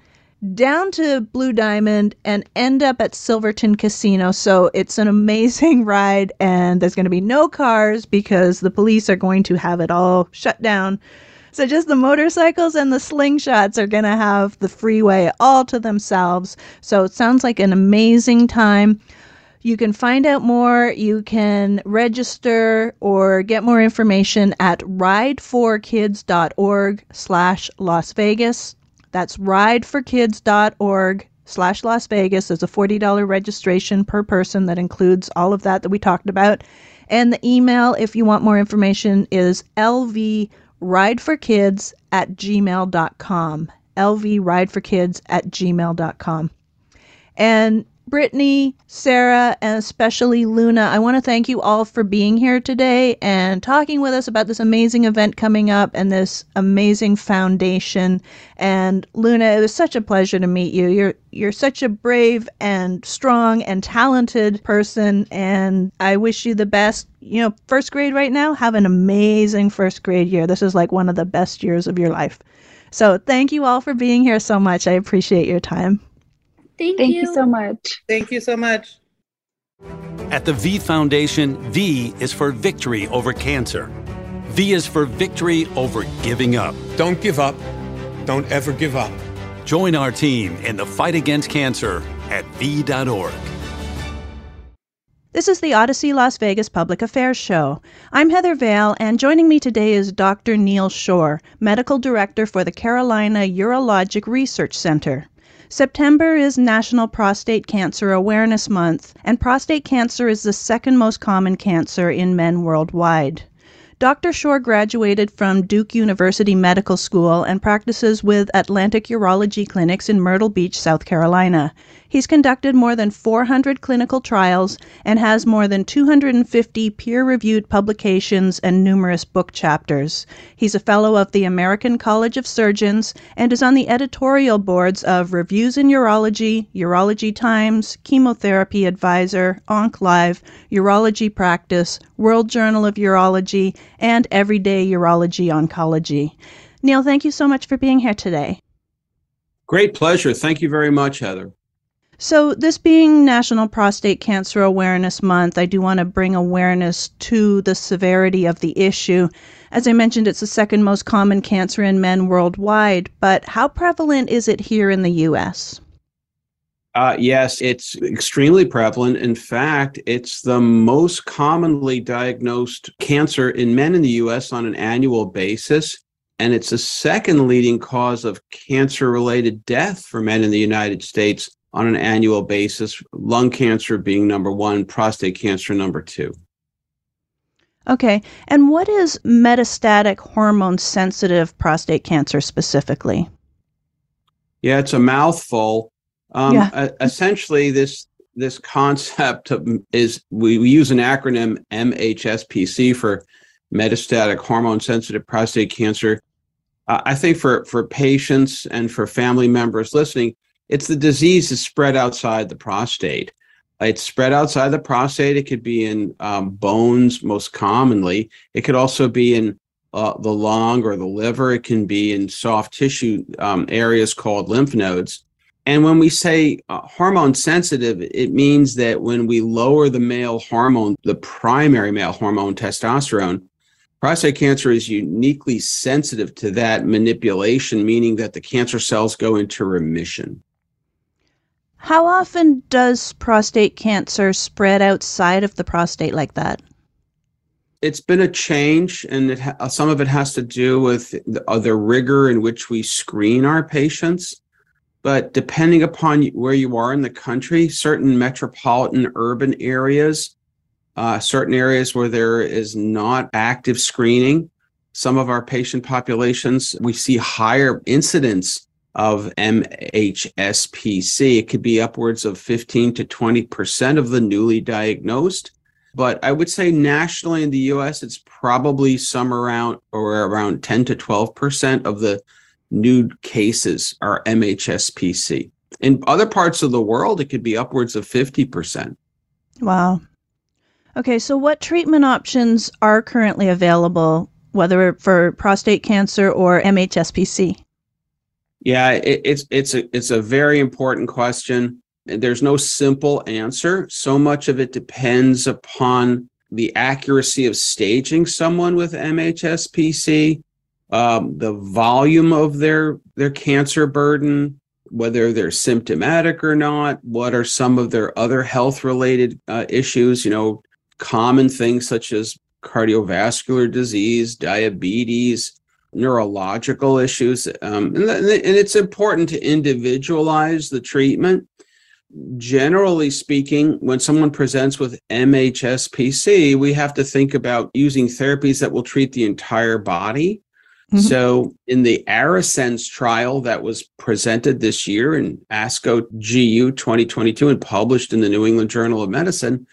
down to Blue Diamond and end up at Silverton Casino. So it's an amazing ride, and there's going to be no cars because the police are going to have it all shut down. So just the motorcycles and the slingshots are going to have the freeway all to themselves. So it sounds like an amazing time. You can find out more. You can register or get more information at rideforkids.org slash Las Vegas. That's rideforkids.org slash Las Vegas. There's a $40 registration per person that includes all of that that we talked about. And the email, if you want more information, is lvrideforkids at gmail.com. lvrideforkids at gmail.com. And Brittany, Sarah, and especially Luna, I want to thank you all for being here today and talking with us about this amazing event coming up and this amazing foundation. And Luna, it was such a pleasure to meet you. You're you're such a brave and strong and talented person and I wish you the best. You know, first grade right now, have an amazing first grade year. This is like one of the best years of your life. So, thank you all for being here so much. I appreciate your time. Thank, Thank you. you so much. Thank you so much. At the V Foundation, V is for victory over cancer. V is for victory over giving up. Don't give up. Don't ever give up. Join our team in the fight against cancer at V.org. This is the Audacy Las Vegas Public Affairs Show. I'm Heather Vale, and joining me today is Dr. Neal Shore, Medical Director for the Carolina Urologic Research Center. September is National Prostate Cancer Awareness Month, and prostate cancer is the second most common cancer in men worldwide. Dr. Shore graduated from Duke University Medical School and practices with Atlantic Urology Clinics in Myrtle Beach, South Carolina. He's conducted more than 400 clinical trials and has more than 250 peer reviewed publications and numerous book chapters. He's a fellow of the American College of Surgeons and is on the editorial boards of Reviews in Urology, Urology Times, Chemotherapy Advisor, OncLive, Urology Practice, World Journal of Urology, and Everyday Urology Oncology. Neal, thank you so much for being here today. Great pleasure. Thank you very much, Heather. So, this being National Prostate Cancer Awareness Month, I do want to bring awareness to the severity of the issue. As I mentioned, it's the second most common cancer in men worldwide, but how prevalent is it here in the U.S.? Uh, yes, it's extremely prevalent. In fact, it's the most commonly diagnosed cancer in men in the U.S. on an annual basis. And it's the second leading cause of cancer related death for men in the United States on an annual basis, lung cancer being number one, prostate cancer number two. Okay. And what is metastatic hormone sensitive prostate cancer specifically? Yeah, it's a mouthful. Um, yeah. essentially, this this concept is we, we use an acronym MHSPC for metastatic hormone sensitive prostate cancer. Uh, I think for for patients and for family members listening, it's the disease is spread outside the prostate. It's spread outside the prostate. It could be in um, bones most commonly. It could also be in uh, the lung or the liver. It can be in soft tissue um, areas called lymph nodes. And when we say uh, hormone sensitive, it means that when we lower the male hormone, the primary male hormone, testosterone, prostate cancer is uniquely sensitive to that manipulation, meaning that the cancer cells go into remission. How often does prostate cancer spread outside of the prostate like that? It's been a change, and ha- some of it has to do with the, uh, the rigor in which we screen our patients. But depending upon where you are in the country, certain metropolitan urban areas, uh, certain areas where there is not active screening, some of our patient populations, we see higher incidence of MHSPC. It could be upwards of 15 to 20% of the newly diagnosed. But I would say nationally in the US, it's probably some around or around 10 to 12% of the new cases are MHSPC. In other parts of the world, it could be upwards of 50%. Wow. Okay, so what treatment options are currently available, whether for prostate cancer or MHSPC? Yeah, it, it's it's a it's a very important question. There's no simple answer. So much of it depends upon the accuracy of staging someone with MHSPC, um, the volume of their their cancer burden, whether they're symptomatic or not. What are some of their other health related uh, issues? You know, common things such as cardiovascular disease, diabetes, neurological issues. Um, and, and it's important to individualize the treatment. Generally speaking, when someone presents with MHSPC, we have to think about using therapies that will treat the entire body. Mm-hmm. So, in the ARASENS trial that was presented this year in ASCO GU 2022 and published in the New England Journal of Medicine,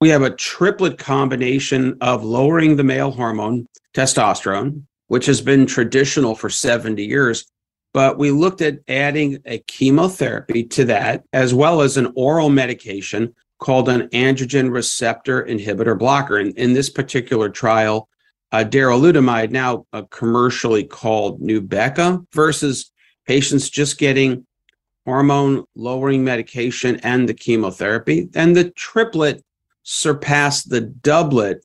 we have a triplet combination of lowering the male hormone, testosterone, which has been traditional for 70 years. But we looked at adding a chemotherapy to that, as well as an oral medication called an androgen receptor inhibitor blocker. And in this particular trial, uh, darolutamide, now uh, commercially called Nubeqa, versus patients just getting hormone lowering medication and the chemotherapy. And the triplet surpassed the doublet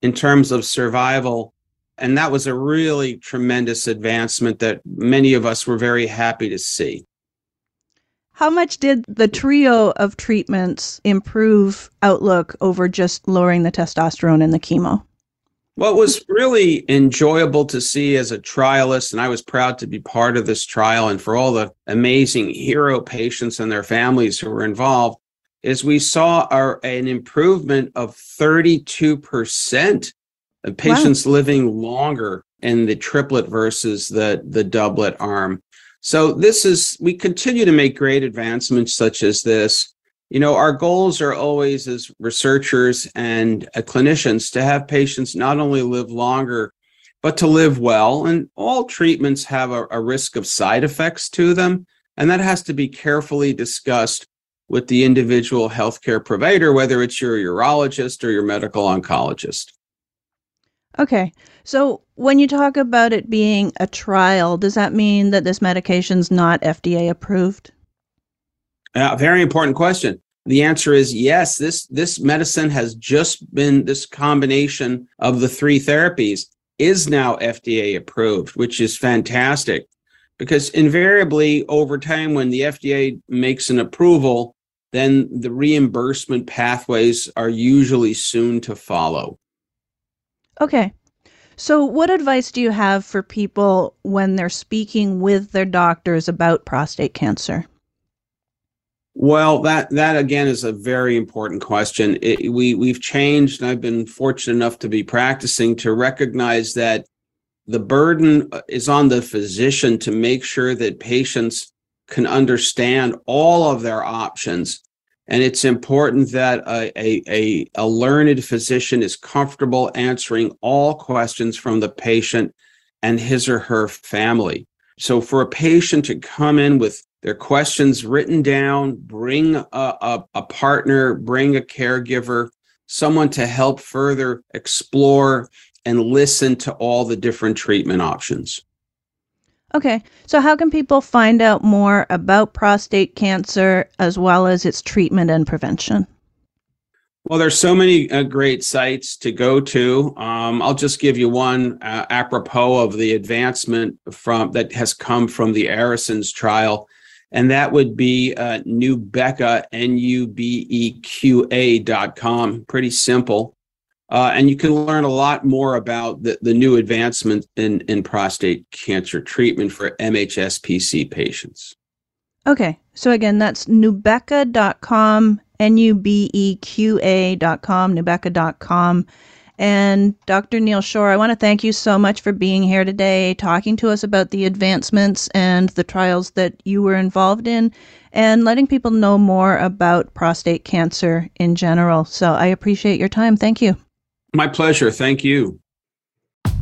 in terms of survival and that was a really tremendous advancement that many of us were very happy to see. How much did the trio of treatments improve outlook over just lowering the testosterone and the chemo? What was really enjoyable to see as a trialist, and I was proud to be part of this trial, and for all the amazing hero patients and their families who were involved, is we saw our, an improvement of 32% uh, patients wow. living longer in the triplet versus the, the doublet arm. So this is, we continue to make great advancements such as this. You know, our goals are always as researchers and uh, clinicians to have patients not only live longer, but to live well. And all treatments have a, a risk of side effects to them. And that has to be carefully discussed with the individual healthcare provider, whether it's your urologist or your medical oncologist. Okay. So when you talk about it being a trial, does that mean that this medication's not FDA approved? Uh, very important question. The answer is yes. This this medicine has just been this combination of the three therapies is now FDA approved, which is fantastic because invariably over time when the FDA makes an approval, then the reimbursement pathways are usually soon to follow. Okay. So, what advice do you have for people when they're speaking with their doctors about prostate cancer? Well, that that again is a very important question. It, we we've changed, and I've been fortunate enough to be practicing to recognize that the burden uh, is on the physician to make sure that patients can understand all of their options. And it's important that a, a, a, learned physician is comfortable answering all questions from the patient and his or her family. So, for a patient to come in with their questions written down, bring a, a, a partner, bring a caregiver, someone to help further explore and listen to all the different treatment options. Okay, so how can people find out more about prostate cancer as well as its treatment and prevention? Well, there's so many uh, great sites to go to. Um, I'll just give you one uh, apropos of the advancement from that has come from the ARASENS trial, and that would be uh, Nubeqa, N-U-B-E-Q-A dot com. Pretty simple. Uh, and you can learn a lot more about the, the new advancement in, in prostate cancer treatment for MHSPC patients. Okay. So again, that's nubeqa.com, N-U-B-E-Q-A.com, nubeqa.com. And Dr. Neal Shore, I want to thank you so much for being here today, talking to us about the advancements and the trials that you were involved in, and letting people know more about prostate cancer in general. So I appreciate your time. Thank you. My pleasure. Thank you.